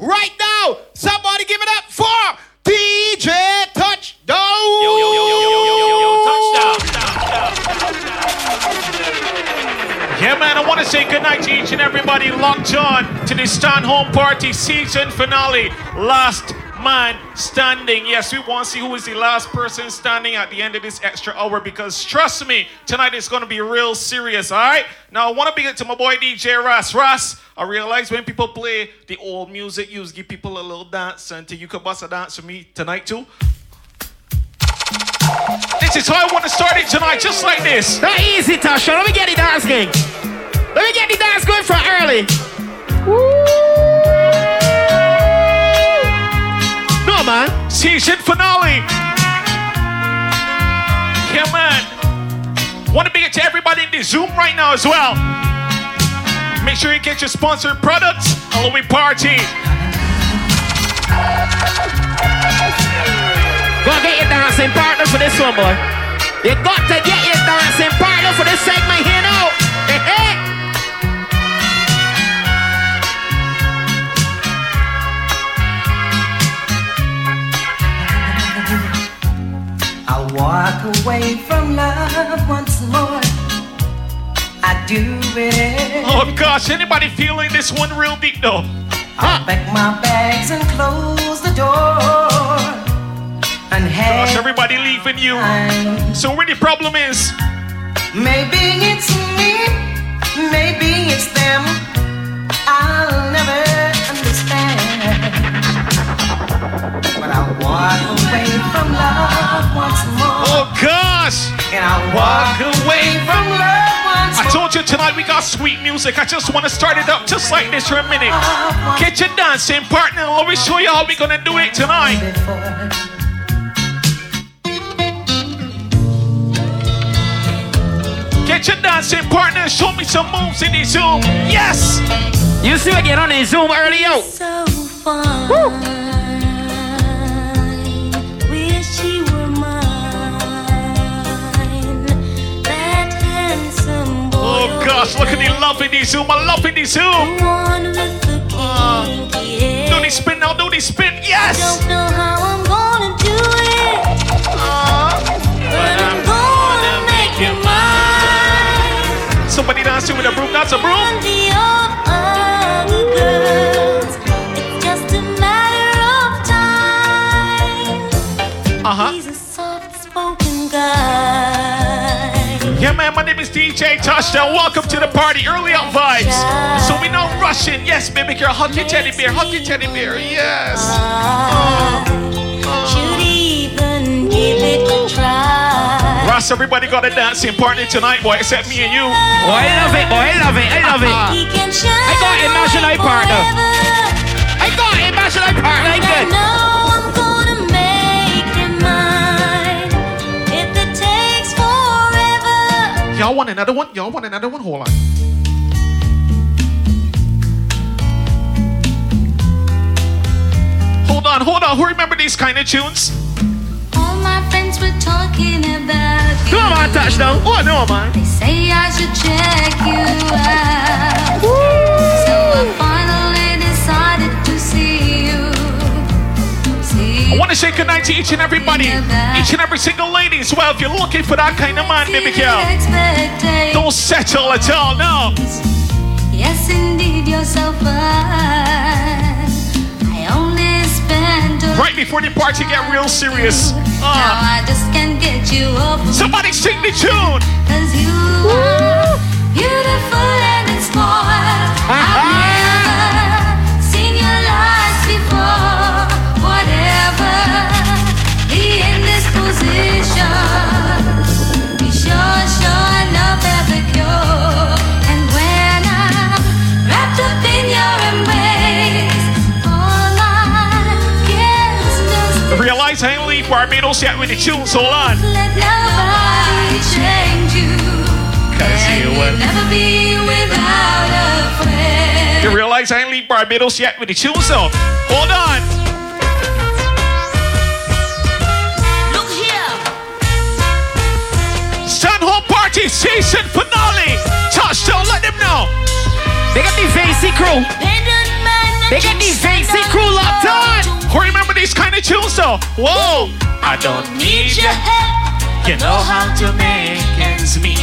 right now. Somebody give it up for DJ Touchdown. Yo, yo, yo, yo, yo, yo, yo, yo, touchdown. Yeah, man, I want to say goodnight to each and everybody locked on to the Stand Home Party season finale. Last man standing. Yes, we want to see who is the last person standing at the end of this extra hour because trust me, tonight is going to be real serious, all right? Now, I want to it to my boy DJ Ross. Ross, I realize when people play the old music, you give people a little dance until you can bust a dance for me tonight, too. This is how I want to start it tonight, just like this. Not easy, Tasha. Let me get the dance going. Let me get the dance going from early. No, man. Season finale. Yeah, man. Want to bring it to everybody in the Zoom right now as well. Make sure you get your sponsored products. Halloween party. Go get your dancing partner for this one, boy. You got to get your dancing partner for this segment here now. walk away from love once more. I do it. Oh gosh, anybody feeling this one real deep though? I'll pack my bags and close the door. And Gosh, everybody leaving you. So where the problem is? Maybe it's me, maybe it's them. I'll never understand. But I'll walk away Oh gosh! And I'll walk away from love once I told you tonight we got sweet music. I just want to start it up just like this for a minute. Get your dancing partner. Let me show you how we're gonna do it tonight. Before. Get your dancing partner. Show me some moves in the Zoom. Yes. You see I get on the Zoom early out. So fine. Wish gosh, look at the love in the Zoom. I love in the Zoom. The one with the ah. kinky. Do the spin now. Do the spin. Yes. Don't know how I'm gonna do it, ah. but I'm gonna make you mine. Somebody dancing with a broom. That's a broom. And Yeah, man. My name is DJ Touchdown. Welcome to the party. Early up vibes. So we know Russian. Yes, baby girl. Hug your teddy bear. Hug your teddy bear. Yes. Uh, uh. Should even give it a try. Ross, everybody got a dancing partner tonight, boy, except me and you. Oh, I love it, boy. I love it. I love it. He can shine I got imaginary partner. I got it, imaginary partner. I I Y'all want another one? Y'all want another one? Hold on. Hold on, hold on. Who remember these kind of tunes? All my friends were talking about you. Come on, touchdown. Oh, no, man. They say I should check you out. Want to say goodnight to each and everybody, each and every single lady as well. If you're looking for that kind of man, baby girl, don't settle at all. No. Yes, indeed, you're so fine. I only spent Right before the party get real serious. Uh, I just can't get you off somebody sing the tune. Cause you are beautiful and it's spoiled. Barbados yet with the tunes. Hold on. let nobody change you. Cause And you you'll never be without a friend. You realize I ain't leave Barbados yet with the tunes though. Hold on. Look here. Stand home party season finale. Touchdown, let them know. They got the Facey crew. They get these fancy crew locked on. Who remember these kind of tunes though? Whoa! I don't need your help. You know how to make ends meet.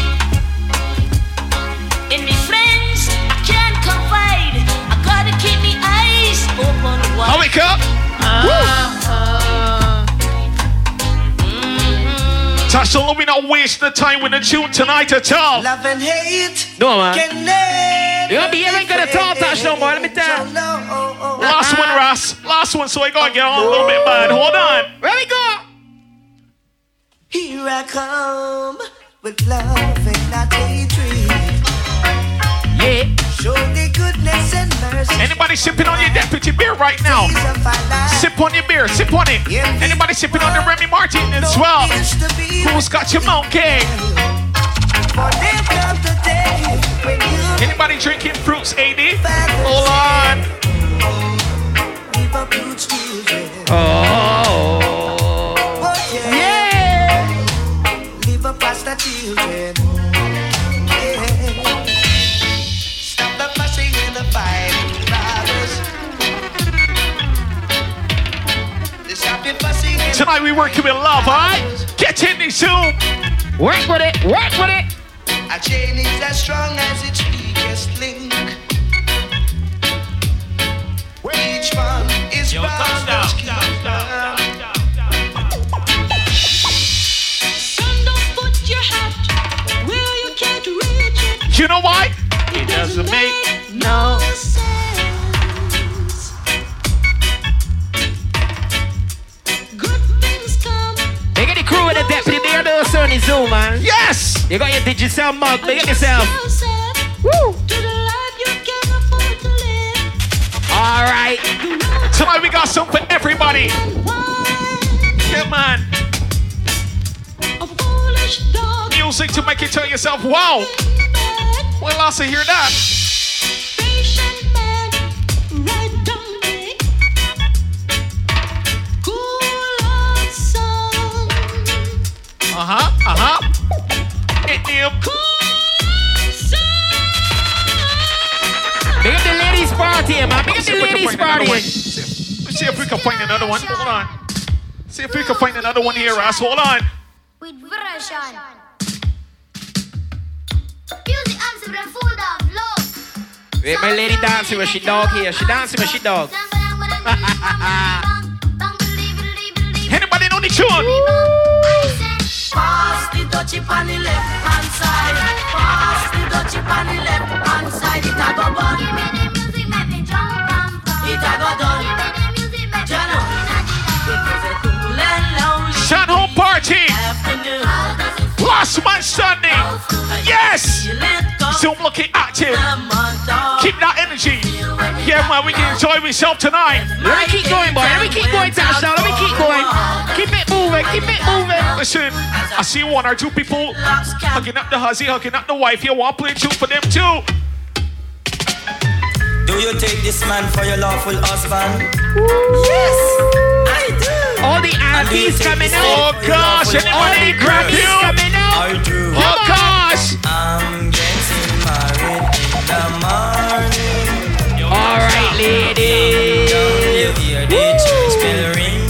In me friends, I can't confide. I gotta keep me eyes open How wide. we come? Touch don't we not waste the time with the tune tonight at all. Love and hate No, man. Can never You gonna be here ain't gonna talk touch no more, let me tell you. Last one, Ross. Last one, so I gotta get on a little bit bad. Hold on. Where we go? Here I come with love and not hatred. Yeah. Show the goodness and mercy. Anybody sipping on your deputy beer right now? Days of our life. Sip on your beer. Sip on it. Anybody sipping on the Remy Martin as well? used to be Who's got your monkey? Anybody drinking fruits, AD? Hold on. leave up roots children. Oh. Oh yeah. Yeah. Leave up past children. Stop the fussing and the fighting, brothers. Stop the fussing and Tonight we working with love, alright? Get in the Zoom. Work with it. Work with it. A chain is as strong as its weakest link. Each one is Yo, bound touchdown, touchdown, touchdown. Son, don't put your hat where you can't reach it. You know why? It doesn't make no sense. Good things come. They get the crew with the deputy there, those on the Zoom, man. Yes! You got your digital mug. Make it yourself. Woo. All right. Tonight we got something for everybody. Come on. Music to make you tell yourself, wow. back. Well, also hear that. Party. one. See, let's see if we can find another one. Hold on. See if we can find another one here, Ross. Hold on. with version. Music answer the food of love. Wait, my lady dancing with she dog here. She dancing with she dog. Anybody know the tune? Pass the dutchie on the left hand side. Pass the dutchie on the left hand side. It a go bun. Last man standing. Yes. You let go. Still looking active. Keep that energy. Yeah, man, we can enjoy ourselves tonight. Let me keep going, boy. Let me keep going, touchdown. Let me keep going. Keep it moving. Keep it moving. Listen, I see one or two people hugging up the huzzy, hugging up the wife. You want to play two for them too? Do you take this man for your lawful husband? All the aunties coming out. Oh out. gosh, All the anybody grab Grammys you? coming out. I do. Oh gosh. I'm getting married in the morning. All right, ladies. You hear the church bell ring?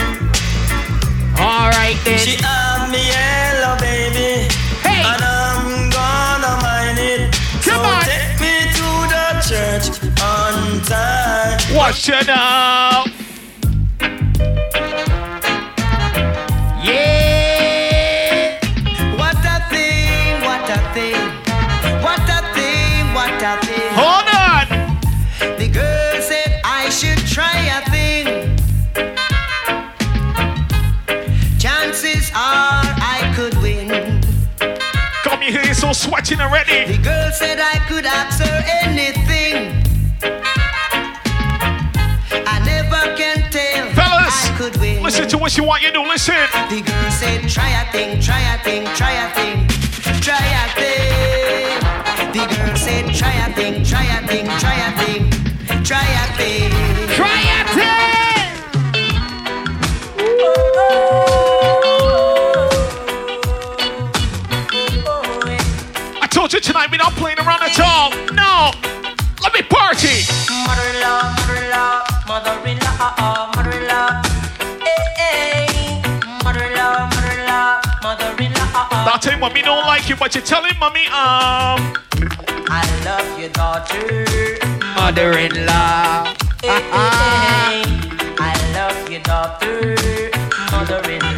All right then. She had me yellow, baby. Hey. And I'm gonna mind it. Come so on. take me to the church on time. Watch it now. What want you to do. Listen. The girl said, try a thing, try a thing, try a thing, try a thing. The girl said, try a thing, try a thing, try a thing, try a thing. Try it. then. I told you tonight we're not playing around at all. No. Let me party. Mother-in-law, mother-in-law, mother-in-law. Mommy don't like you, but you tell him, mommy, um. I love your daughter. Mother-in-law. Hey, hey, I love your daughter, mother-in-law.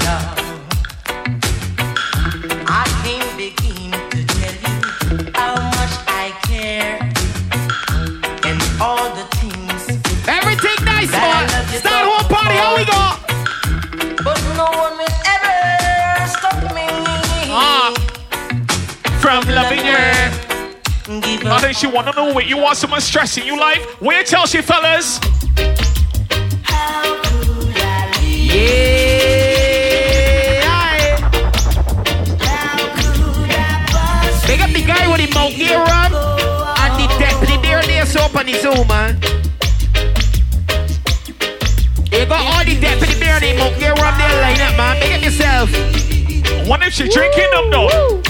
I she wanna know what you want someone stressing you life. Where tell she fellas? Yeah. Big up the guy with the mouth gear on and the deputy there there so up on the Zoom, man. You got all the deputy there and the mouth gear on there line up, man. Big up yourself. Wonder if she drinking them though.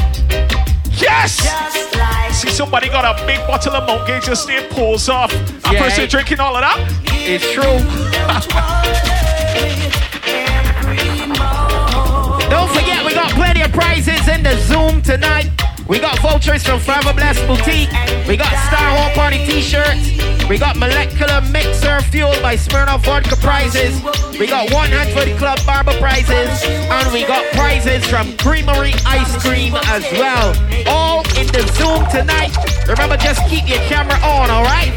Yes! See somebody got a big bottle of Mount Gay just there pulls off. A Yeah. person drinking all of that? It's true. Don't forget, we got plenty of prizes in the Zoom tonight. We got vouchers from Forever Blessed Boutique. We got Star Home Party t-shirts. We got Molecular Mixer fueled by Smirnoff Vodka prizes. We got one hand for the Club Barber prizes. And we got prizes from Creamery Ice Cream as well. All in the Zoom tonight. Remember, just keep your camera on, all right?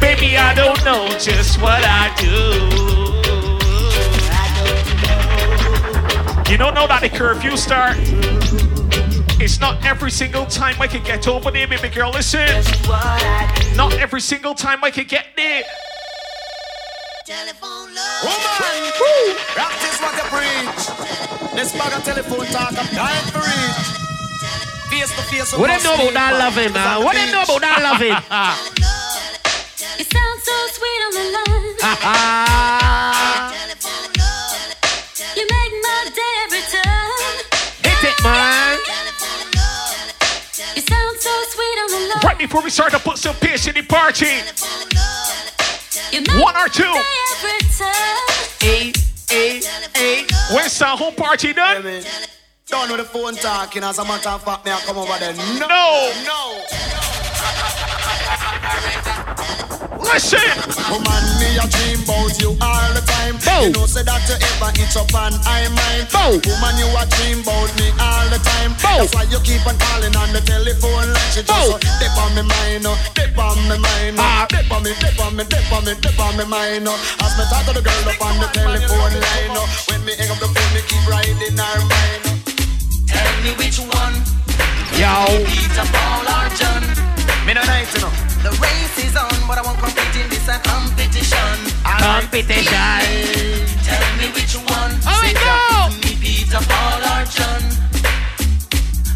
Baby, I don't know just what I do. You don't know that the curfew start. It's not every single time I can get over there, baby girl. Listen, not every single time I can get there. Telephone love. Woman, practice what you preach. This bag of telephone talk, I'm dying for it. Face to face. What them know about that loving, man? What them know about that loving? You sound so sweet on the line. Right before we start to put some piss in the party. One or two. my day every. Eight, eight, eight. When's the home party done? Done with the phone talking, as a matter of fact, me I come over there. No, No. no. Listen, Woman, me a dream about you all the time. Bow. You know, say that you ever itch up and I mine. Bow. Woman, you a dream about me all the time. Bow. That's why you keep on calling on the telephone like she just uh, dip on me mind, uh, dip on me mind, Ah. uh, dip on me, dip on me, dip on me, dip on me mind. uh. As me talk to the girl up on the telephone line, uh, when me hang up the phone, me keep riding her mind. Tell me which one, Yo, Peter, Paul, or John. Me no night, you know. The race is on, but I won't compete in this competition. competition. Tell me which one. Oh, we Say to me, Peter, Paul, or John.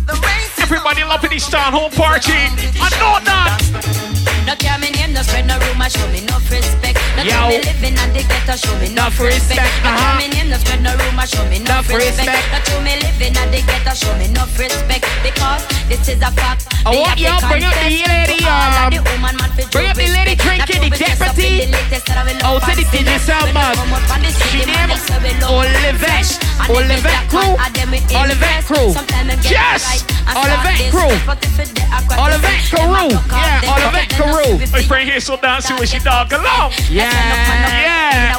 The race everybody loving the Star home party. I know that. No care me name, no spread no rumor, show me no respect. No Yo. tell me living at the ghetto, show me no respect. respect, No care uh-huh. me name, no spread no rumor, show me no respect. respect. No tell me living at the ghetto, show me no respect. Because this is a fact. I want y'all bring up the lady, to all of um, the woman man bring up the lady drinking, the to be dressed up deputy. in the latest that I will Oh, to the and sing. digital When man. they come out on the She name them say we love Olivet. Olivet crew. man, and them we Olivet crew. Sometimes them get it Yes. and Olivet crew. but if it dey awkward, Olivet crew. Yeah, Olivet crew. Up, My friend here so dancing with she dog along. Yeah, yeah.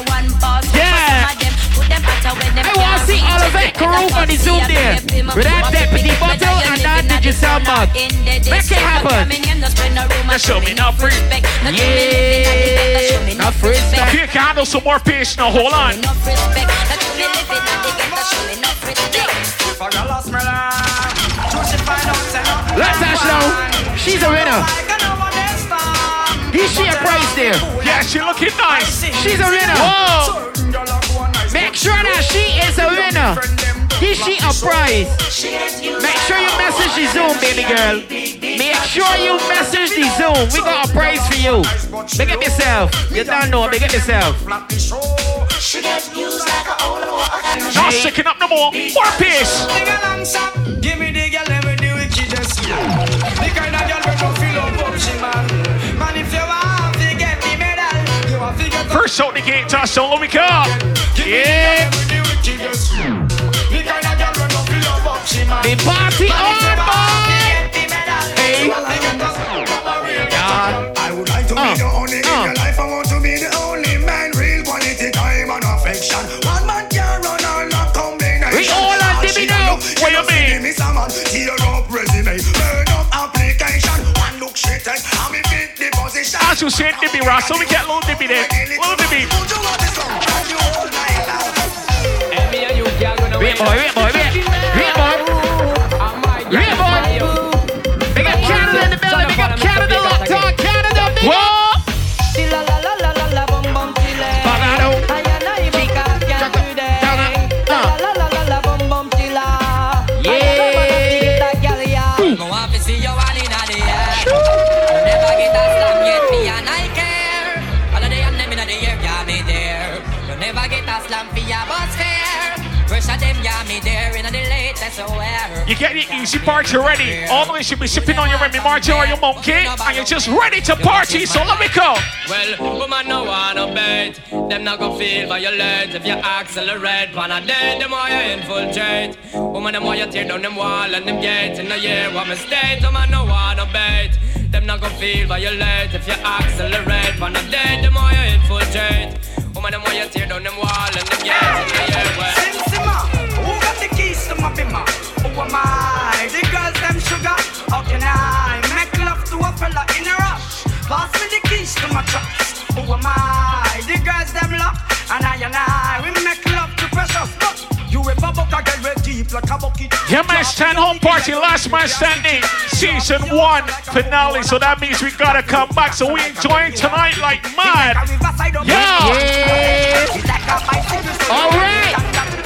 Yeah. I want to see all Olivet crew on the Zoom there. With that deputy bottle and that digital mug. Make it happen. Now show me no free. Yeah, enough respect. Here can handle some more piss now. Hold on. Enough respect. That you me living at the ghetto, show me enough respect. If I got lost my life, you should find out, say nothing Let's like ask why. now. She's a winner. Stand. Is she a prize there? Yeah, she looking nice. She's a winner. Whoa. Make sure that she is a winner. Is she a prize? Make sure you message the Zoom, baby girl. Make sure you message the Zoom. We got a prize for you. Big up yourself. You don't know. Big up yourself. Not sticking up no more. More piss. Give Fresh out the gate, touch down, let me go. Yeah. The party on, boy. Hey. I would like to be the only in your life. I want to be the only man. Real quality time and affection. One man can run all combination. We all on she now. What you you mean? That's who said me, Ross, so we get little Dibby there. Little Dibby. Wait, boy, wait, boy, wait. You get the easy party ready. All the way you be sipping on your Remy Martin or your monkey, and you're just ready to party. So let me go. Well, woman no wanna bet. Them not gonna feel violent If you accelerate Pan a dead, them more you infiltrate. Woman, them more you tear down them wall And them gates in the year What mistake, woman no wanna bet. Them not gonna feel violent If you accelerate Pan a dead, them more you infiltrate. Woman, them more you tear down them wall And them gates in the year Well, Pass me the keys to my trucks. Who am I? The girls them lock, and I and I we make love to precious. You ever buck a girl with deep like a bucket? Yeah, man, stand home party, last man standing, season one finale. So that means we gotta come back. So we enjoying tonight like mad. Yeah. Yeah. All right.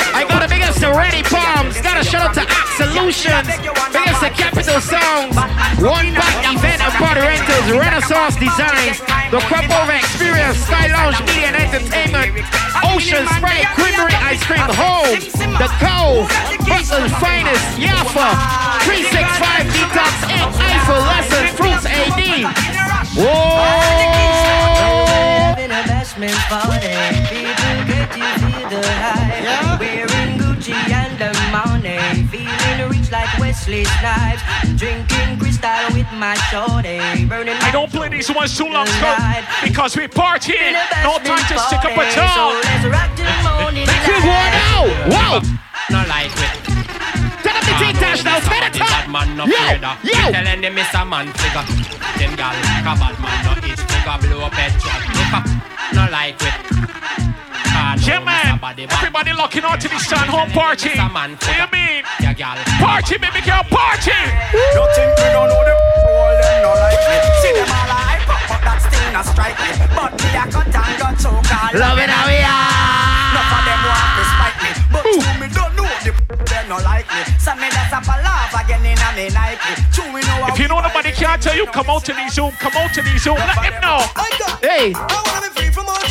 To Ready Palms. Gotta shout out to Absolutions. Big up to Capital Sounds. One Back Event and Party Rentals. Renaissance Designs. The Crop Over Experience. Sky Lounge Media and Entertainment. Ocean Spray Creamery Ice Cream Home. The Cove. Brooklyn's Finest. Yaffa. 365 Detox Inc. Eiffel Lesson. Fruits AD. Whoa. Having a bashment. People get to feel the high. Like Wesley Snipes. Drinking crystal with my shorty. Burning I don't play these ones too long, Scott, because we partying. No time to stick up a So tongue. let's rock till the morning Quick one out. Wow. no like it Tell them to take dash ah, now. Spin it Bad up. man no Yo, afraid of. yo. Telling them it's a man figure. Them gal like a bad man no itch figure blow up head shot. If I no like it. Yeah, man. Everybody locking on to this stand home party. What do you mean? Yeah, gal. Party, baby girl, party. You think we don't know the all them no like me See them all hype up but that still not strike me But me a cut and got choke all Love it how we Enough of them want to spite me But two me don't know the them no like me So me that's up a laugh again in a me Nike Two me know If you know nobody can't tell you, come out to the Zoom. Come out to the Zoom. Let them know. Hey,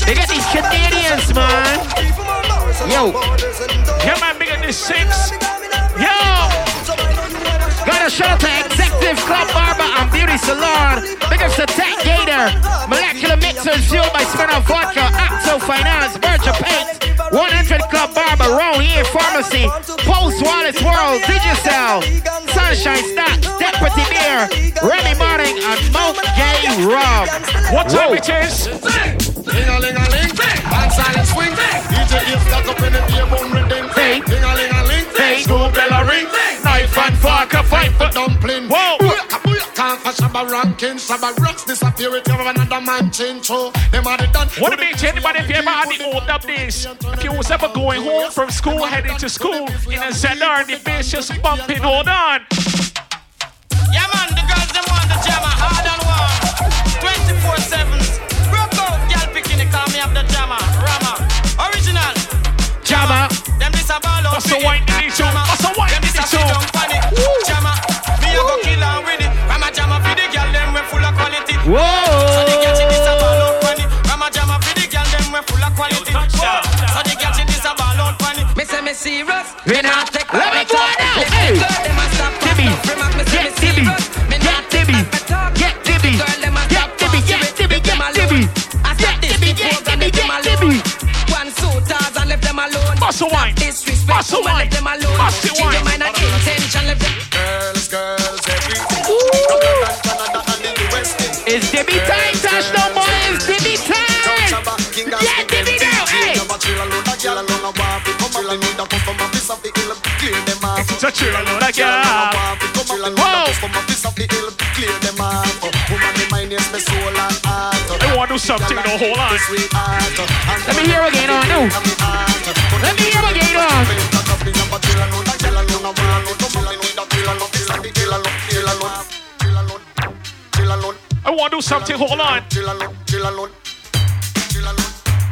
they got these Canadians, man. Yo. Yeah, man, big at this six. Yo. Gotta shout out to Executive Club Barber and Beauty Salon. Big up to Tech Gator. Molecular Mixers fueled by Smirnoff Vodka. Acto Finance. Virgin Paint. 100 Club Barber. Roan Here Pharmacy. Post Wallace World. Digicel. Sunshine Stocks. Deputy Beer. Remy Martin and Mount Gay Rob. What time Whoa. it is? Ling-a-ling-a-ling, and silent swing. DJ is stuck up in the beer boom rhythm. Hey. Ling-a-ling-a-ling, Hey. school bell a ring. Knife and fork a fight for dumpling. Whoa. Booyaka, booyaka. For Shabba ranking. Shabba rocks disappear if you have another man change. So them are the done. What it mean to anybody if you ever had the old up days? If you was ever going home from school, heading to school in a ZR and the bass just bumping, hold on. Yeah, man, the girls them want the jammer hard and warm. 24 picking it, call me up the jammer. Rama. Original. Jama. Them this a ball out What's the with white it. in the show? Jammer. What's the white Them this a show? sit down funny. Jammer. Me a go kill her with it. Rama jammer for the girl, them we full of quality. Whoa. So the girl she this a ball Whoa. out funny. Rama jammer for the girl, them we full of quality. So the girl she this a ball out funny. Me say me serious. We not take So the wine. Pass. Change your mind and intention. Left them. Girls, girls, everything. Ooh. It's Debbie time, Tash no more. It's Debbie time. Yeah, Debbie now. Hey. It's a chill alone. Whoa. Do something, no, hold on. Let me hear again on no. Let me hear again on. I want to do something, hold on.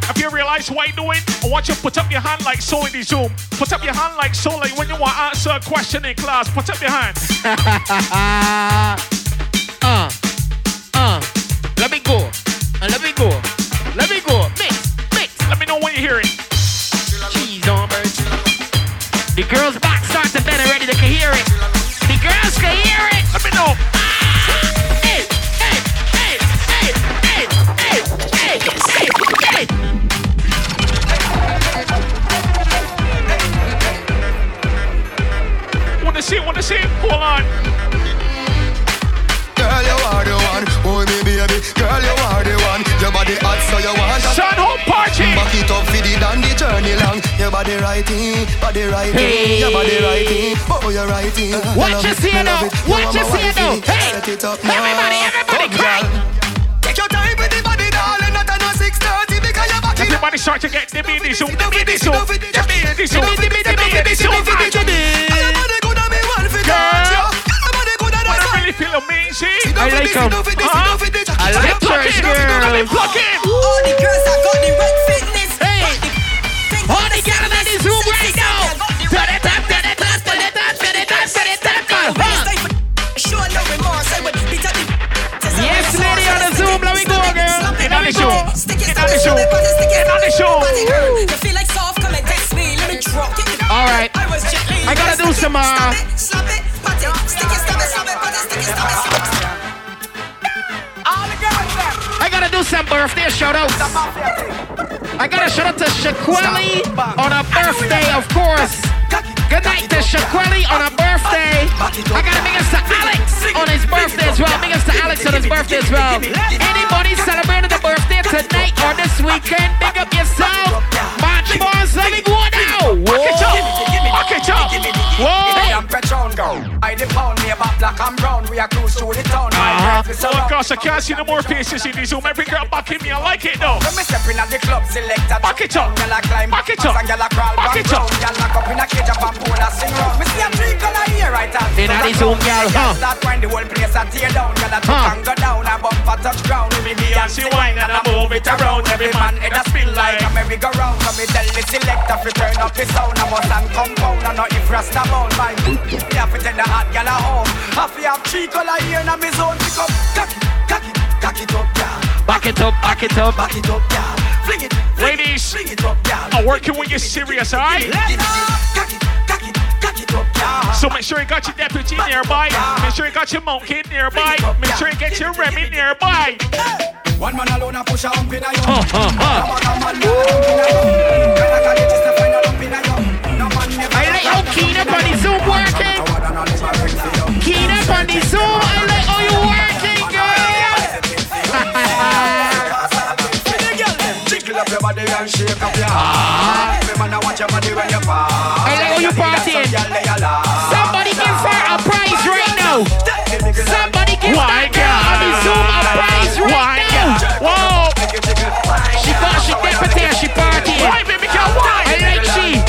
Have you realized what you're doing? I want you to put up your hand like so in the Zoom. Put up your hand like so, like when you want to answer a question in class. Put up your hand. Uh, uh let me go. Let me go. Mix, mix. Let me know when you hear it. Cheese on bird. The girls back start to bed already. They can hear it. The girls can hear it. Let me know. Wanna see it, wanna see it, hold on. Baby. Girl, you are the one. Your body hot, so you want that. Sun home party. Back it up for the down the journey long. Your body righty, body righty, Hey. your body righty. Oh, you're righty. Me What you see now? What you see now? Hey. Set it up now. Everybody, everybody, Come, cry. girl. Take your time with the body, darling. Not no 6:30 because your body. Everybody start to get the mini zoom, the mini zoom, the mini zoom, Dimmy, dimmy, dimmy, dimmy, zoom. dimmy, dimmy. Your body good and me want fi and I why. really feel amazing. I like 'em. Huh? I like church in, let me girls. All the girls that got the right fitness. Hey. All the girls in this room right now. Turn it up, turn it up, turn it up, turn it up, turn it up. Show no remorse. I would beat up Yes, lady on the Zoom. Let me go, girl. Get on the show. Get on the show. Get on the show. You feel like soft, come and test me. Let me drop it. All right. I was gently. I gotta do some, uh, I gotta do some birthday shout outs. I gotta shout out to Shaquelli on her birthday, of course. Good night to Shaquelli on her birthday. I gotta big ups to Alex on his birthday as well. Big ups to Alex on his birthday as well. Anybody celebrating a birthday tonight or this weekend, big up yourself. March boys, let me go now. Up. Whoa. Girl. The pound me about black and brown. We are cruise through the town. Oh my. Oh around. gosh, I can't see no more faces in the Zoom. Every girl backing me, I like it though. When me stepping at the club, select a Back it up. Gyal a climb Back it up. gyal a crawl Back back it up. down. Gyal lock up in a cage up and pole a sing round. Me see a three color here right at In a the Zoom, gyal, huh? Start when the whole place a tear down. Gyal a Huh. and go down. A bump a touch ground. Me Beyonce wine and I move it around. Every man head a spin like. a merry-go-round. So me tell the selector fi turn up the sound. I must and compound and not if rasta bound. My me have to take the hot gyal a home. To have three color here in me zone. Pick up, cock it, cock it, cock it up, gyal. Back it up, back it up. Back it up, gyal. Fling it, fling Ladies, fling it up, gyal. I'm working when you're serious, alright? So make sure you got your deputy nearby. Make sure you got your monkey nearby. Make sure you get your Remy nearby. One man alone a push a hump in a in a yo. When I got it, just a final hump in a yo. No man never- I like how keen up on Zoom working. Know if I bring for you. Keen up on the Zoom. I like how you working, girl. Jiggle up your body and shake up your heart. Me man, I want your body when you. I like how you partying. Somebody give her a prize right now. Somebody give Why, that girl on the Zoom a prize Why, right now. Whoa! She got she deputy and she partying. Why, baby girl? Why? I like she.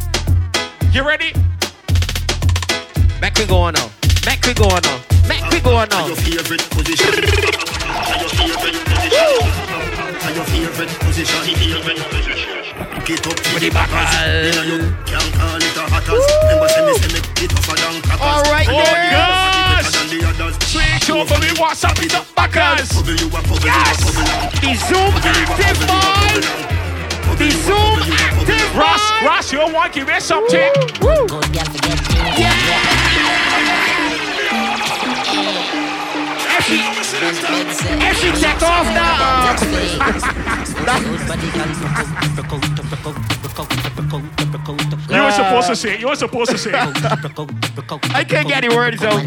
You ready? Make we go on now. Make we go on now. Make we go on now. Your favorite position. Your favorite position. Your favorite position. Get up to the backers. You know you can't call it a hatters. Remember say me say me it tougher than crackers. All right, Oh, girls. gosh. Than the others. Switch over me. What's up with the backers? Bubble you a bubble, you a Yes. The Zoom active boy. The Zoom active Ross. Ross, you want give me something? If she, if she take off now. You were supposed to say. it. You were supposed to say. it. I can't get the words out.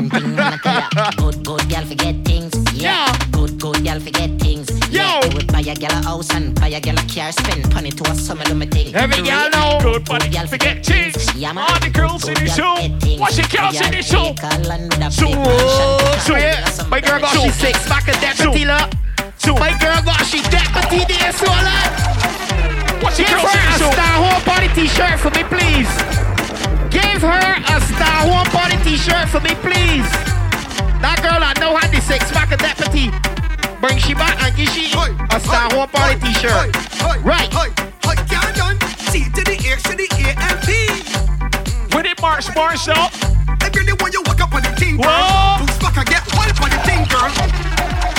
Good, good girl forget things. Yeah. Yeah. Good, good girl forget things. Yeah. Yo. I would buy a girl a house and buy a girl a car. Spend money to a summer do me thing. Every girl know. Good good buddy, forget things. Yeah, man. All the girls in the show. Watch the girls in the show. So, so yeah, my girl got she six back a deputy look. So, My girl got she deputy there, so like. Watch the Give her a show. Star Home Party t-shirt for me, please. Give her a Star Home Party t-shirt for me, please. That girl I know had the six pack of deputy. Bring she back and give she a Star Home Party t-shirt. Right. C to the A to the A and P. With it, March, March up. I really you walk up on the thing, girl. Whoa. Loose back and get wild on the thing, girl.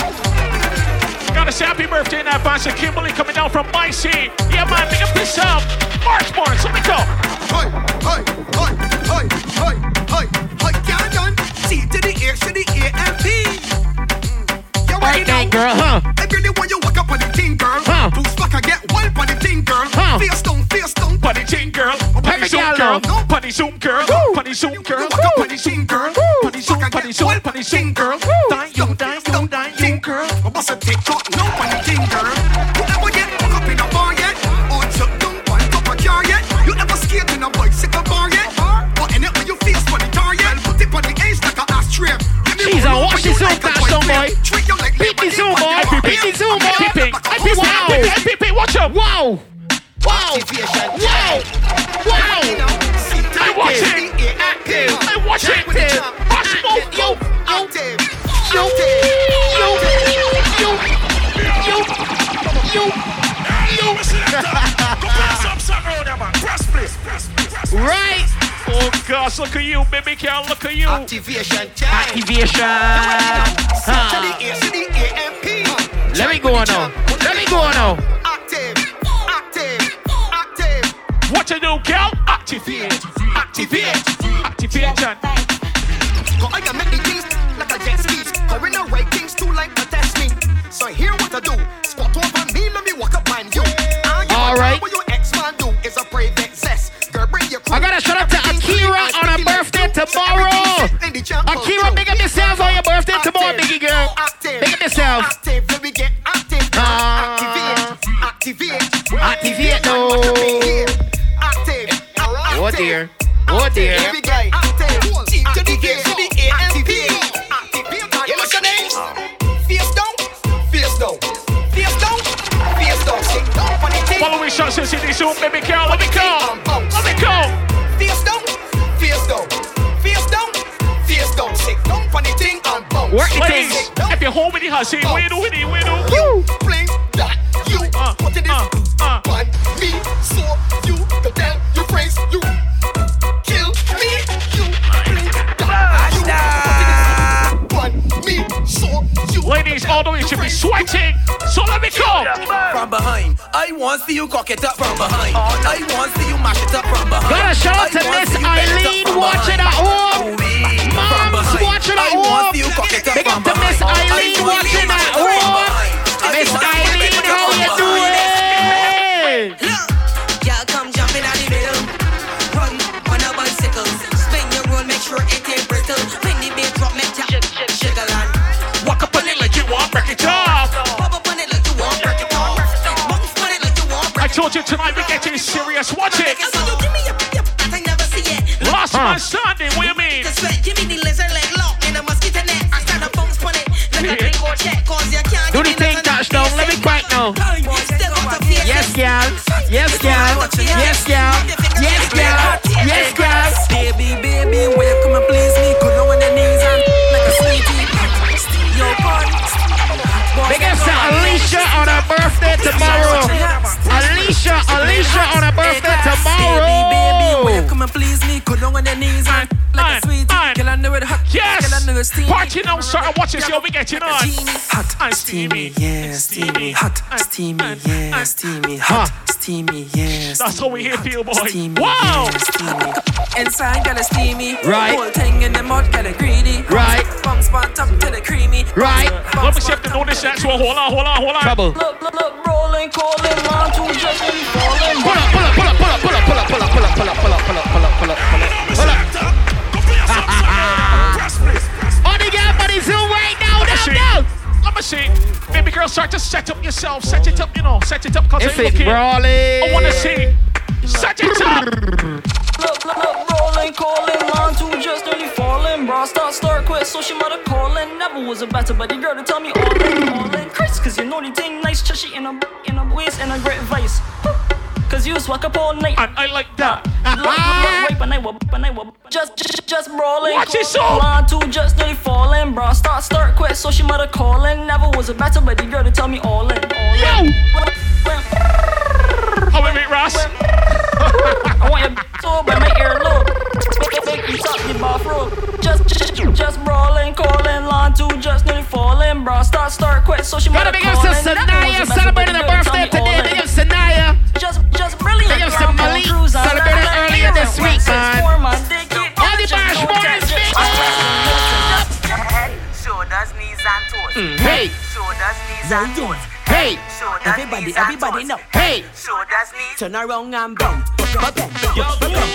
Gotta say happy birthday in advance to Kimberly coming down from my seat. Yeah, man, make a piss up. Um, March, March, let me go. Hey, hey, hey, hey, hey, hey, hey, can't done. C to the A to the A and P. Mm. You ready Birthday now? girl, huh? I really want you walk up on the thing, girl. Huh. Loose back and get wild on the thing, girl. Huh. Face down, face down. Putty Zoom girl, putty Every Zoom girl girl, know. putty Zoom girl, Woo. putty Zoom girl, You walk up on putty the Zoom thing, girl, girl. putty Zoom, Back and putty get Zoom, wild putty on the Zoom thing, girl. Woo. Die you, die you, die you, must have no on the thing, girl. You ever get hooked up in a bar yet? Or chuck down one cup of jar yet? You ever skate in a bicycle bar yet? Or in it when you face for the tar yet? Put it on the edge like a ashtray. Give me Jeez, one I look watch this you out, like that song, boy. Treat you like Beat the liberty zoom, boy. you are Beat the here. zoom, I'm boy. here Peeping, like a peeping, house Wow. peeping, watch out. Wow. Wow. Wow. Wow. You know, see, I watch it. I watch it. Check with the jump. Watch move, yo, Active. Yo. Active. Yo. Yo. Oh look at you, baby girl, look at you. Activation time. Activation. Huh. Let me go on now. Let me go on now. Active, active, active. What to do, girl? Activate, activate, activation. Go I can make the things like a jet skis. Go in the right things too like to test me. So here what I do. Squat over me, let me walk up on you. You All right. What your ex-man do is a brave I gotta shout out to Akira on her birthday tomorrow. Akira, big up yourself on your birthday tomorrow, biggie girl. Active, Activate. Activate. Activate. Oh dear. Oh dear. Big up yourself. Active, let me get active. Ah. Activate, activate. Activate, no. Active. Oh dear. Oh dear. Here we go. Active. T to the A to the A and Work the Ladies, thing. if you're home with the hussy, we do it, we do. You bling that you Uh, put it in uh, uh. on me, so you go down your praise you kill me. You bling that you put it in on me, so you Ladies, all the way should be sweating. So let me go. From behind, I want to see you cock it up from behind. I want see you mash it up from behind. Gotta shout out to I want Miss see you bend it up Eileen from watching behind. at home. Ooh-wee, Moms watching at I want home. you cock it up Big up to Miss behind. I Eileen want watching at it up from home. Miss want Eileen, bend it up how you behind. doing? Y'all come jumping out the middle. Run on a bicycle. Spin your roll, make sure it ain't brittle. When the beat drop, make ya shake a. Walk up on it like you want break it off. Pop up on it like you want break it off. Bounce on it like you want I break it told you tonight we're getting serious. Watch it. off. So you give me a yep, that I never see it. Last man standing. What do you mean? The sweat, give me the lizard leg lock in a mosquito net. I start a bounce on it like a drink or check. cause you can't Do the give me thing, nothing. touchdown. Let me quiet now. Step out of here. Yes, gal. Yes, gal. Yes, gal. Yes, gal. Yes, gal. Baby, baby, will you come and please me? Go down on your knees and like a sweetie. Yo, boy. Big up to Alicia on her birthday tomorrow. Alicia, Alicia on her birthday tomorrow. Baby, baby, will you tomorrow. come and please me? Go down on your knees and Yes! Girl, I know it's steamy. Party now, sir. Watch this, yo. We getting on. Hot, And steamy, steamy. yeah, steamy, hot, steamy, yeah, steamy, Huh. hot, steamy, yeah. That's how we hear feel, boy. Steamy, Wow! yeah, steamy. Inside, got a steamy. Right. Whole thing in the mud, got a greedy. Right. From spot top to the creamy. Right. Let me see if they know this next one. Hold on, hold on, hold on. Trouble. Look, look, look, rolling, calling, on to just really falling. Pull up, pull up, pull up, pull up, pull up, pull up, pull up, pull up, pull up, pull up, pull up, pull up, pull up, pull up. Now. Let me see. Baby girl, start to set up yourself. Set it up, you know. Set it up, cause If I'm it's looking. brawling. I wanna see. Set it up. Look, look, look, rolling, calling, on to just really falling. Bra start, start, quit, so she mother calling. Never was a better, but the girl to tell me all in, all in. Chris, cause you know the thing nice, chushy in a, in a waist and a great vice. Cause you swag up all night. And I like that. And I will, and I will. Just, just, just brawling. Watch it, so. On to just really falling. Bro, start, start, quit, so she mother calling. Never was a better, but the girl to tell me all in, all in. Yo. How we meet Ross? I want your so by my earlobe. Make, make you top the bathrobe. Just, just, just brawling, calling, lawn to just nearly falling. bro. start, start, quit, so she Gotta mother big up to calling. Sanaya celebrating her birthday today. Big up Sanaya. Just, just brilliant. Big up to Grandma Malik, Cruz and celebrated Black earlier Mirror. this week, Six, man. four, man. They keep All the bash no boys, big Head, shoulders, knees and toes. Mm, hey, Shoulders, knees and toes. hey, Shoulders, Everybody, everybody know. hey. Shoulders, knees. Turn around and bounce. Ba- bend, ba- bend, ba- bend,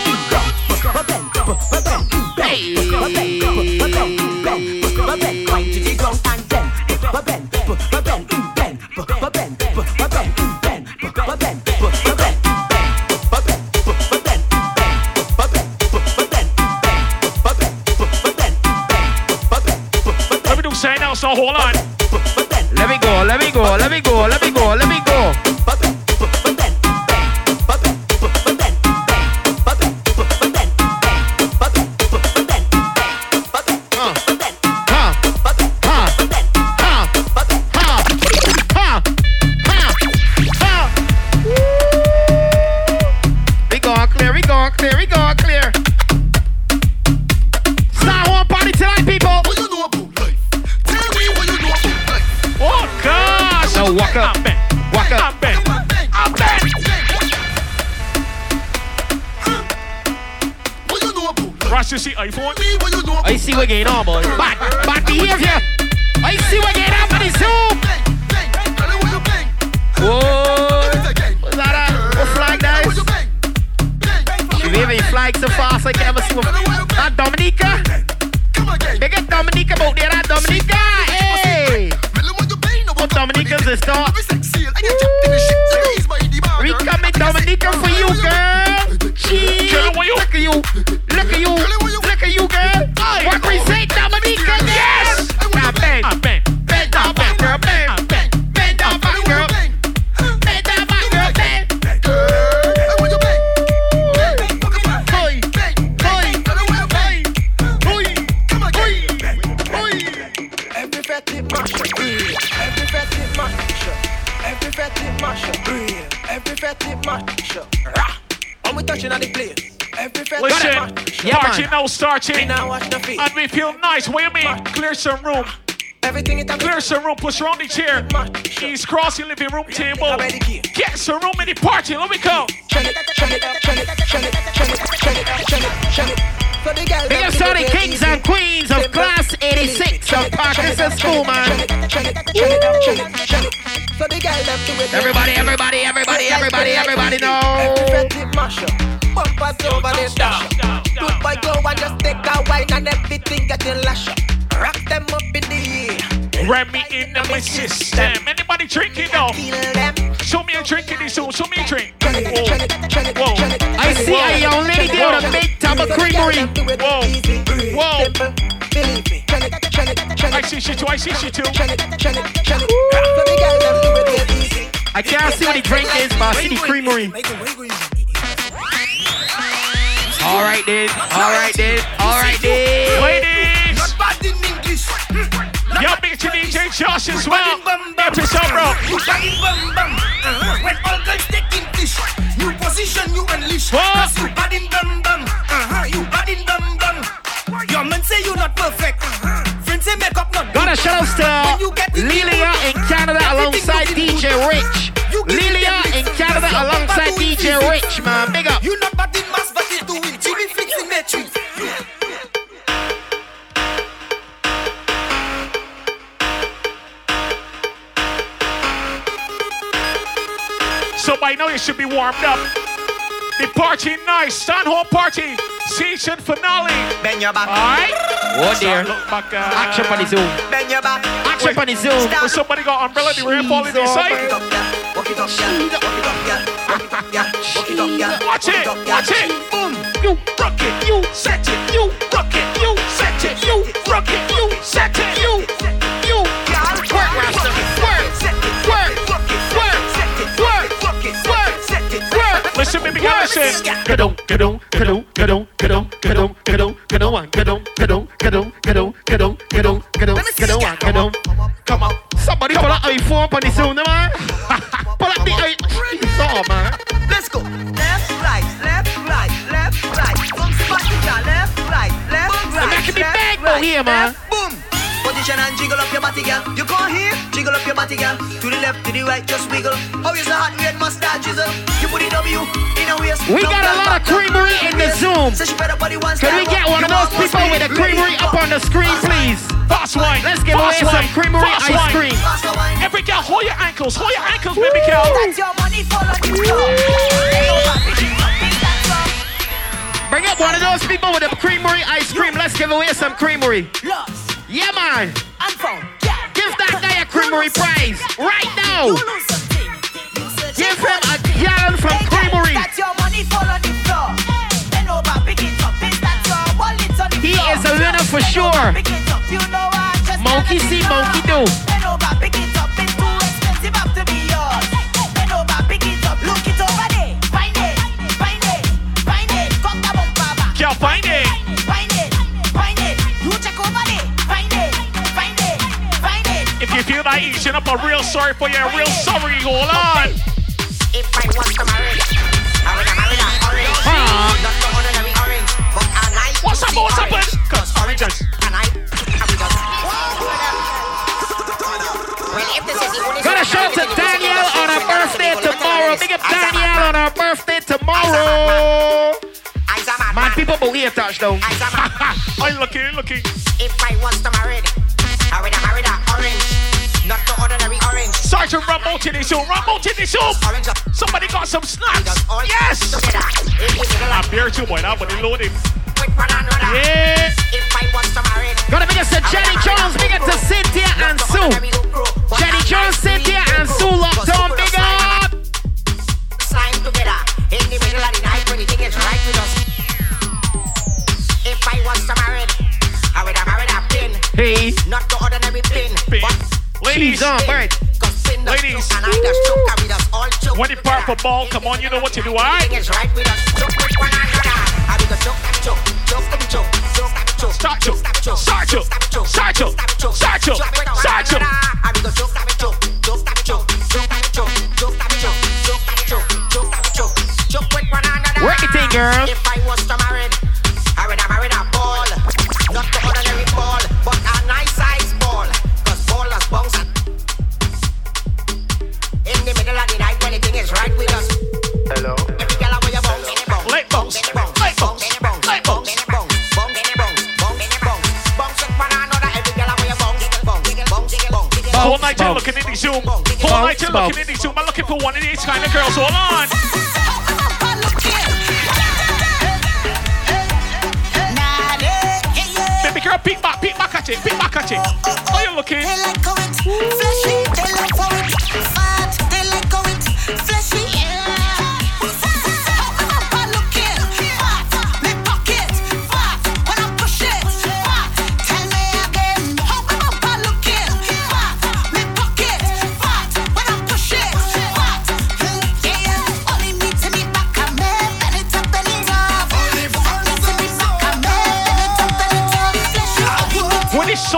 ba- bend, ba- bend, Hey. ba- bend, ba- bend, bend, ba- bend. Climb to the ground Every fat tip mash up. Every fat tip mash up. And we touching on the place. Listen, Yeah, man. now starting. And we feel nice. What you mean? Clear some room. Everything Clear some room. Push around the chair. He's crossing living room table. Get some room in the party. Let me go. Chun it, chun it, chun it, it, it, it, it, it. So the girl Big up to the kings and queens of class 86 of Parkinson School, man. So the girl them do it. Everybody, everybody, everybody, everybody, everybody Every know. fat tip mash up. Bumpers over the dash. Good boy go and just take a wine and everything getting lash up. Rock them up in the air. Ram me in the my system. Anybody drinking now? Show me a drink in this room. Show me a drink. Chun it, chun it, chun it, Whoa. I see a young lady there with a big tub of creamery. Whoa. Whoa. believe me. Trend it, trend it, trend I see she too. I see she too. I can't see what the drink is, but I see the creamery. All right then. All right then. All right then. Ladies. Not bad in English. Yo, big to DJ Josh as well. Episode, bro. You bad in bum bum. Uh-huh. When all girls taking fish, new position you unleash. What? You bad in bum bum. Uh-huh. You bad in bum bum. Your man say you not perfect. Uh-huh. Friends say make up not Got a shout out you to Lilia in Canada alongside DJ Rich. Lilia in Canada alongside DJ Rich, man. Big up. You not bad in mass, but it's doing Jimmy fixing matrix. So by now you should be warmed up. The party nice, stand home party, season finale. Bend your back. Alright? Oh dear. Look back, uh, Action on the Zoom. Bend your back. Action on the Zoom. When somebody got umbrella, the rain falling inside. Walk it up, yeah. Yeah. Yeah. Yeah. Watch it, watch it. Boom. You rock it, you set it, you rock it, you set it, you rock it, you set it, you, you. Work, Rasta. Listen, baby girl, listen. Kadong, kadong, kadong, kadong, kadong, kadong, kadong, one, kadong, kadong, kadong, kadong, kadong, kadong, kadong, kadong, one, kadong. Come on. Somebody pull up iPhone on the Zoom, man. Pull up the i. Saw, man. Let's go. Left, right, left, right, left, right. From spot left, right, left, right. making me right, here, man. Boom. Position and jiggle up your body, girl. You come here, jiggle up your body, girl. To the left, to the right, just wiggle. How is the hot red mustard drizzle? You put it W in a waist. We got a lot of creamery in the Zoom. So she better body one Can we get one of those people with the creamery up on the screen, please? Fast wine. Let's give away some creamery ice cream. Every girl, hold your ankles, hold your ankles, baby girl. That's your money fall on the floor. Hey, over, pick it up, pick that up. Bring up one of those people with the creamery ice cream. Let's give away some creamery. Lost yeah, man. I'm from. Yeah, Give that guy a Creamery prize right now. Give him a gallon from Creamery. He is a winner for sure. Monkey see, monkey do. Yo, find it. You feel like eating up, I'm real sorry for you. I'm real sorry. Hold on. If I was to marry, I would have married an orange. Huh? Not the ordinary orange, but a nice What's up? What's up? Cause oranges. And I, I would just. Well, if this is the only Gonna sort shout to you Danielle on her birthday tomorrow. Big up Danielle on her birthday tomorrow. I's a mad Man, man. people believe touch though. I's a mad man. I'm looking, looking. If I was to marry, I would have married an orange. Not the ordinary orange. Sergeant, run out in this room. Run out in this room. Orange up. Somebody got some snacks. Yes. Together. In the middle I'm beer too, boy. Now, but they loaded. with one another. Yeah. If I was to marry, Gonna big up to Jenny Jones, big up to Cynthia and Sue. Jenny Jones, Cynthia and Sue locked on, big up. slime together in the middle of the night when the thing is right with us. If I was to marry, I would have married a pin, Hey, not the ordinary pin. Ladies, on, right. Ladies, when you pop for ball, come on, you know what to do, alright? Start. Work it, girl. If I was to marry, I would have married a ball, not the other. Bounce. Whole night you're looking in the Zoom. Whole night you're looking in the Zoom. I'm looking for one of these kind of girls. Hold on. Baby girl, peek back, peek back at it, peek back at it. How you looking? They like how it fleshy. They like how it fat.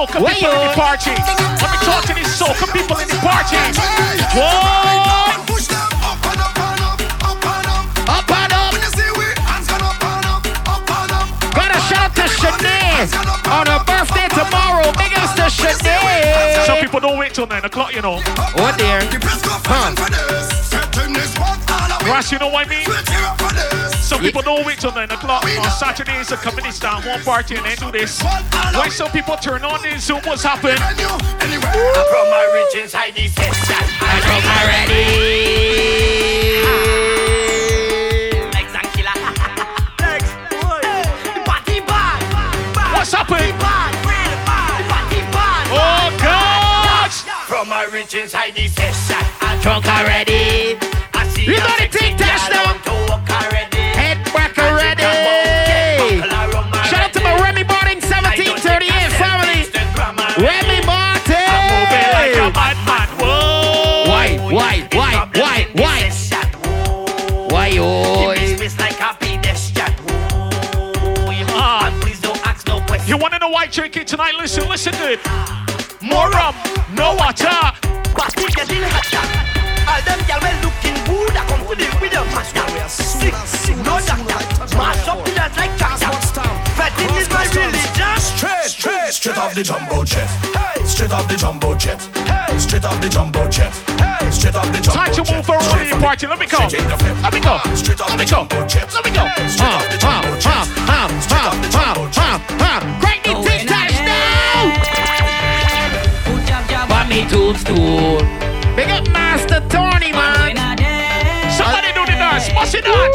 Soca Where people in the party. Let me talk to these soca people in the party. Whoa! Push them up and up and up, up and up. Up and up. When you see we hands gone up and up, up and up. Gotta shout out to Shanae on her birthday tomorrow. Big ups to Shanae. Some people don't wait till 9 o'clock, you know. Oh dear. The class, you know what I mean? Some people don't wait till 9 o'clock on Saturdays to come in and start one party and then do this. Why some people turn on in Zoom? What's happened? I grow my riches, I need session. I grow my ready. What's happening? Oh, God! From my riches, I need. I drunk already. I see. Tick touchdown. Head back already. Shout out to my Remy Martin 1738 family. Remy Martin. Why, why, why, why, why? Why, oh. You want to know why drinking tonight? Listen, listen to it. More rum, no water. Party getting hotter. All them girls looking good. I come to the with a master. Sick, sick, no doctor. Mash up the dance like tractor. Fetting is my religion. Straight, straight, straight off the jumbo jet. Straight off the jumbo jet. Straight off the jumbo jet. Straight off the jumbo jet. Time to move forward in the party. Let me go. Let me go. Straight off Let the me go. jumbo jet. Let me go. Straight off the jumbo jet. Straight off the jumbo jet. Great new tic tacs now. But me tombstone. No, she not.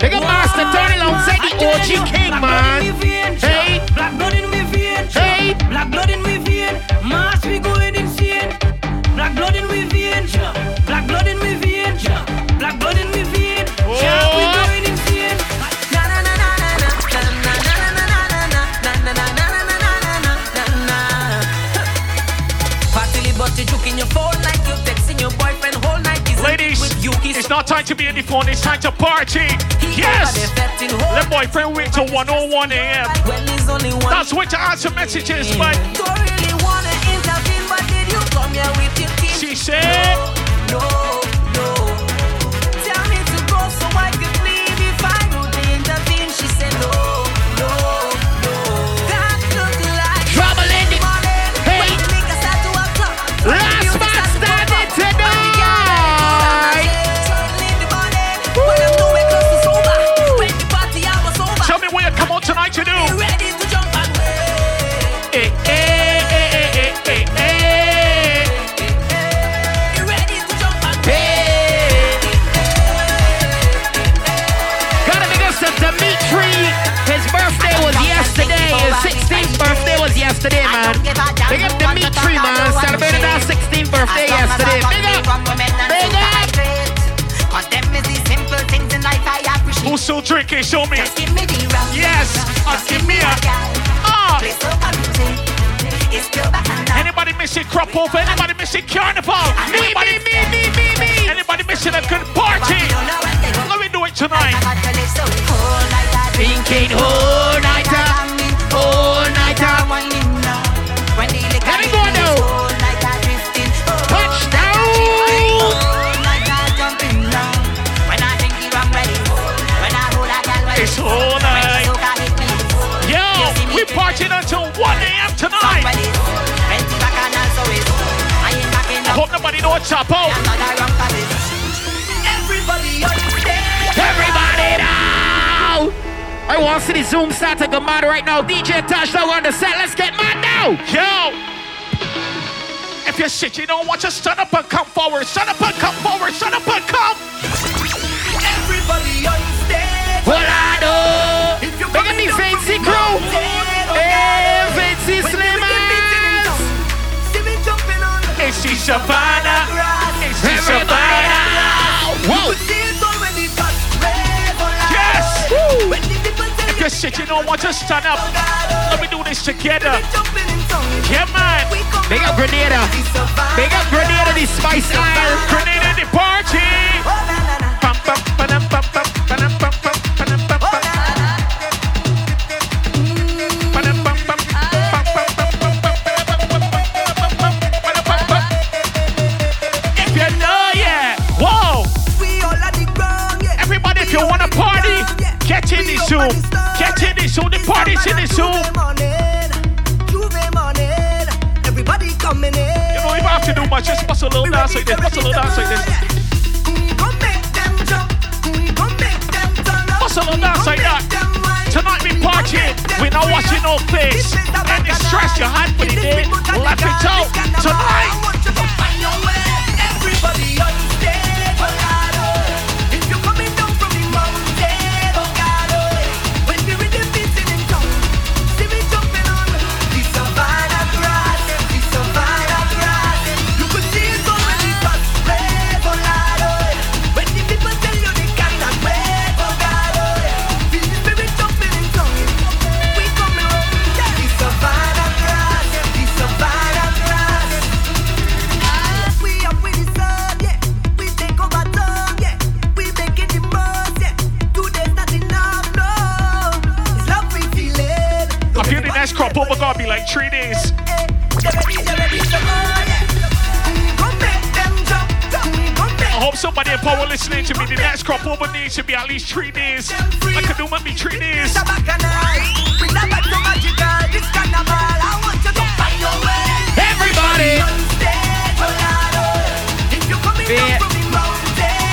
They got Master Turn around, say the OG King, man. Not time to be in the phone. It's time to party. Yes. Let boyfriend wait till 101 a.m. That's when to answer messages, but Don't really Big up Dimitri, man. Celebrated our 16th birthday yesterday. Big up. Big up. Cause them is the simple things in life I appreciate. Who's still drinking? Show me. Just give me the rum. Yes. Uh, give me a. Ah. Play so music. It's still back and down. Anybody missing crop over? Anybody missing carnival? Me, Anybody, me, me, me, me, me. anybody missing a good party? Let me do it tonight. Thinking whole night whole night up. Let hope nobody know what's up. Oh, Everybody. Everybody now. I want to see the Zoom start to go mad right now. DJ Touchdown on the set. Let's get mad now. yo. If you're sick, you don't want to stand up and come forward. Stand up and come forward. Stand up and come. Everybody upstairs. Volado. If you Big up the fancy crew. Hey, fancy slimmers. she Shavana. Is she Shavana? Whoa! Yes! Woo. If you're sitting, don't want to stand up. Let me do this together. Yeah, man. Big up Grenada. Big up Grenada, the Spice Isle. Grenada, the party. This in the Zoom. Everybody coming in. You don't even have to do much. Just bust a little dance like this. Bust a little dance like this. Bust a little dance like that. Tonight we partying. We not watching no place. Any stress you had for the day, let it out. Tonight. Everybody on stage, power listening to me. The next crop over needs to be at least three days. I can do maybe three days. Everybody.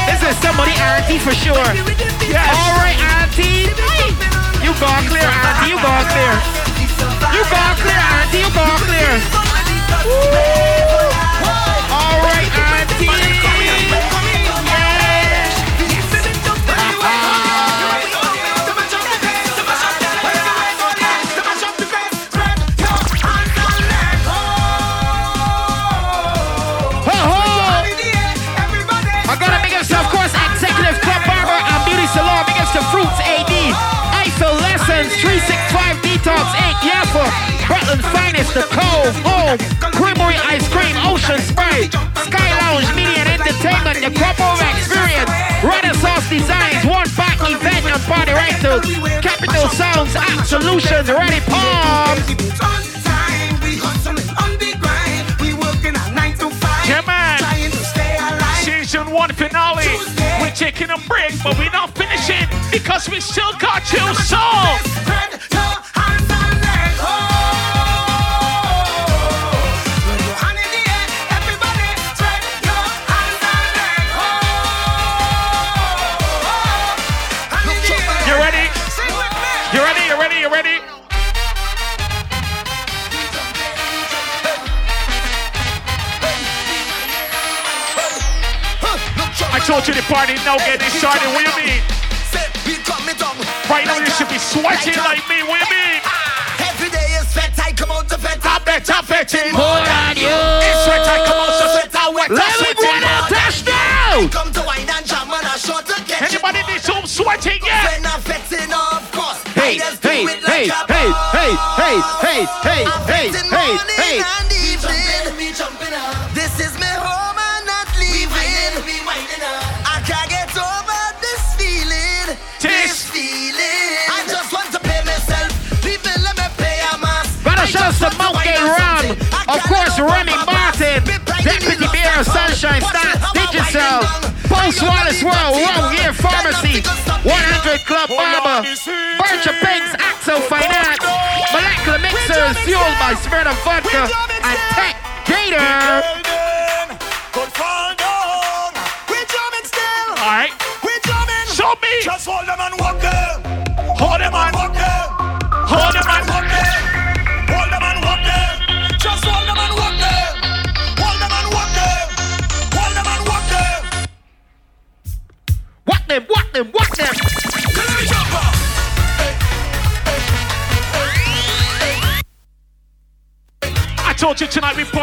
This is somebody auntie for sure. All right, auntie. You go clear, auntie. You go clear. You go clear, auntie. You go clear. All right, auntie. Brooklyn's Finest, The Cove, Home, Creamery Ice Cream, Ocean Spray, Sky Lounge Media and Entertainment, The Crop Experience, Renaissance Designs, One Back Event and Party Rentals, Capital Sounds, App Solutions, Ready Palms. Yeah, man. Season one finale. We're taking a break, but we're not finishing because we still got you so. I told you the party now getting started. What do you mean? Right now you should be sweating like me. What do you mean? Ah, every day is fat, I come out to fat. I bet I'm fetching. Put on you. It's sweat, I come out to sweat. I wet, Let I'm me go sweating. now, touch now. Come to wine and jam and a shot to get Anybody need some sweating yet? When I'm fetting, of course. Hey, I just do hey, it hey, like a hey, boss. hey, hey, hey, hey, I'm hey, fetting hey, morning hey. Wallace World, Wrong Gear Pharmacy. 100 Club Barber. Bunch of Pinks, Axel Finance. Molecular Mixers, fueled by Spirit of Vodka. And Tech Gator. All right. Show me. Just hold them and walk them.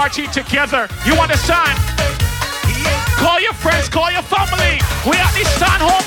Party together. You understand? Call your friends, call your family. We are the Sun Home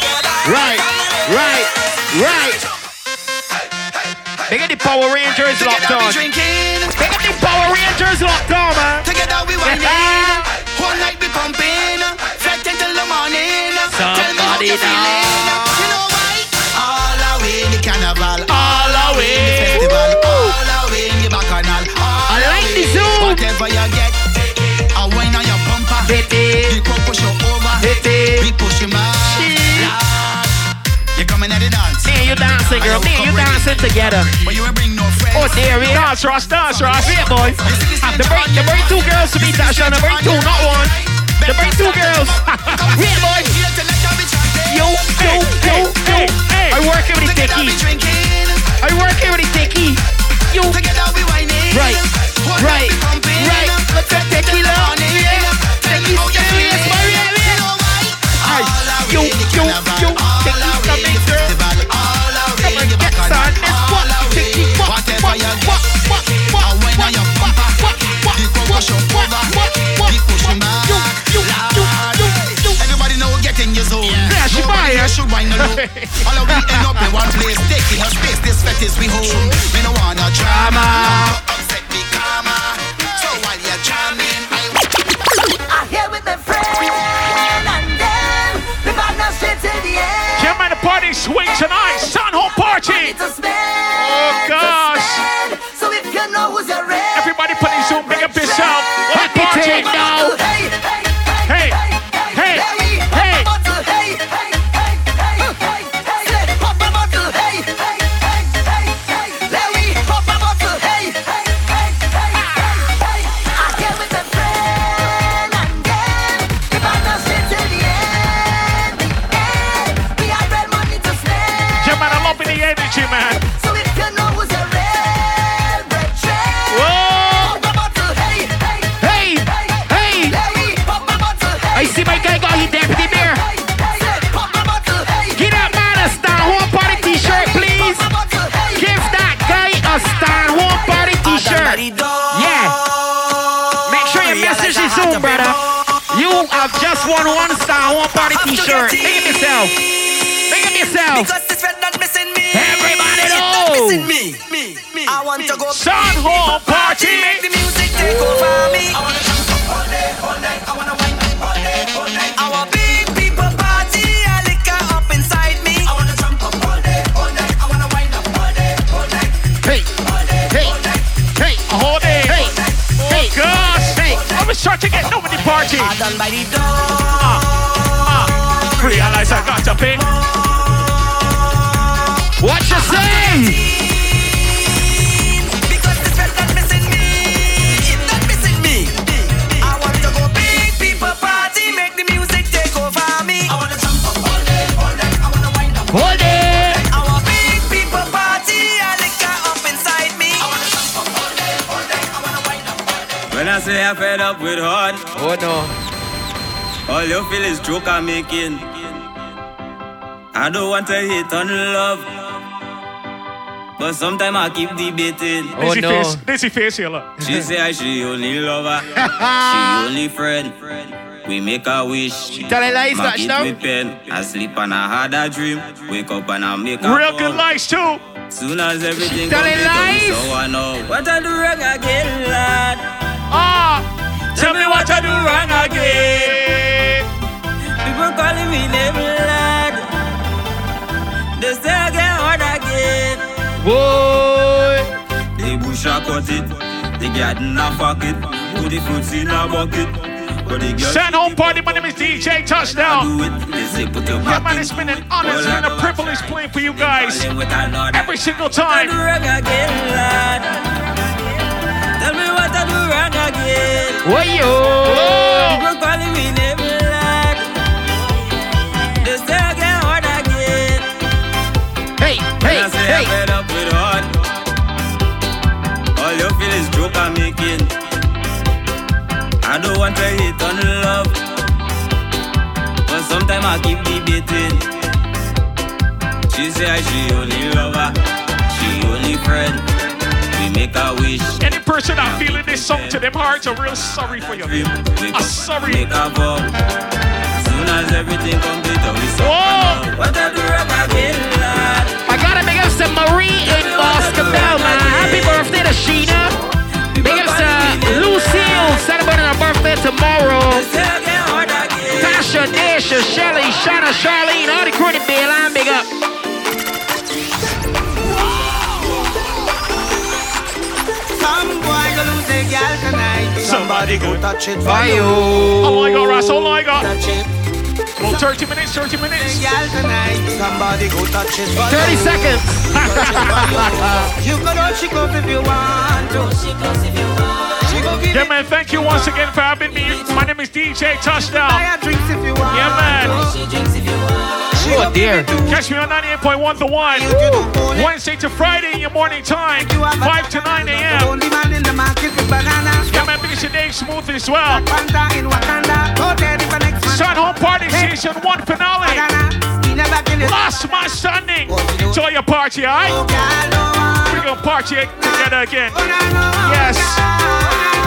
the Power Rangers locked on, man. Together we. Yeah. Whole night we pumping. Fret until the morning. Tell me how Somebody you feeling. now. You know why? All away in the carnival. All away. in the festival. All away in the bacchanal. All I like the zoom. Whatever you get. Dancing, girl. Me you dancing together. Oh, there we. Dance, Ross, dance, Ross. Wait, boy. Ah, the bring, the bring two girls to me, Tasha. The bring two, not one. The bring two girls. Wait, boy. Yo, yo, yo, yo. I working with the. I working with the. Yo. Right, right, right. Let's tequila. Yeah. Yeah, yeah. Yo. Yeah, she buy it. here should wine alone. All of we end up in one place, taking a space. This fetish we hold. Me no wanna drama. Upset me karma. So while you're jamming, I I'm here with my friend and them. The partner straight to the end. Yeah, man, the party swing tonight. Sun home party. Party t-shirt. Think of yourself. Think of yourself. Because this red not missing me. Everybody know. missing me. Me, me. I want to go. Sun home party. Make the music take over me. I wanna jump up all day, all night. I wanna wine up all day, all night. Our big people party, a liquor up inside me. I wanna jump up all day, all night. I wanna wine up all day, all night. Hey, hey, hey, Hold it. hey, hey, Gosh. hey. I'm gonna start to get nobody party. I done by the I got to pay. What you say? Because this red not missing me. It not missing me. I want to go big people party, make the music take over me. I wanna jump all day, all night. I wanna wind up. Hold it. Our big people party, liquor up inside me. I wanna jump all day, all night. I wanna wind up all day. When I say I'm fed up with hard, Oh no. all you feel is joke I'm making. I don't want to hate on love, but sometimes I keep debating. Oh Dizzy no. face. Dizzy face here, look. She say I she only lover, she only friend. We make a wish. Telling lies, Mark it touchdown. with pen. I sleep and I had a dream. Wake up and I make a Real good lights too. Soon as everything Telling complete, lies. so I know what I do wrong again, lad. Ah, tell me what I do wrong again. People calling me name, Boy. The bush a cut it, the garden a fuck it, put the fruits in a bucket. But the girl Sun home party. My name is DJ Touchdown. do it, they say put your Yeah, man, it's been an honor and a privilege playing for you guys Calling with another. every single What I do time. Tell me what I do wrong again. What yo? I don't want to hate on love, but sometimes I keep debating. She say she only lover, she only friend. We make a wish. Any person not feeling this song to them hearts, I'm real sorry for you. I'm sorry. make a vow. Soon as everything complete, we Whoa. What I do again, lad? I gotta make up some Marie in Boston man. Happy Shanna, Charlene, birthday tomorrow. Tasha, Shelly, Shana, Charlene, all the credit bill, I'm big up. Somebody go touch it for you. Oh my god, Russ, oh my god. Touch it. Well, 30 minutes, 30 minutes. Somebody go touch it for 30 seconds. you can touch it if you want to. She goes if you want. She go give Yeah, man, thank you once again for having me. My name is DJ Touchdown. buy her drinks if you want. Yeah, man. She drinks you want. Oh, dear. give it to Catch me on 98.1 The One. Wednesday to Friday in your morning time, 5 to 9 a.m. only man in the market with bananas. Yeah, man, because your day smooth as well. Panda in Wakanda. Go there if the next man. Sun Home Party Season 1 finale. Ghana. He never kill it. Last man standing. Enjoy your party, alright? Oh, girl, no one. We're gonna party together again. Oh, Yes. Oh,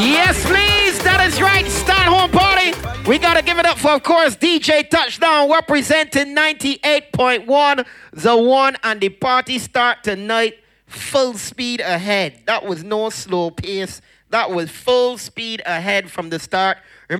Yes, please. That is right. Start home party. We got to give it up for, of course, DJ Touchdown representing 98.1, the one, and the party start tonight full speed ahead. That was no slow pace. That was full speed ahead from the start.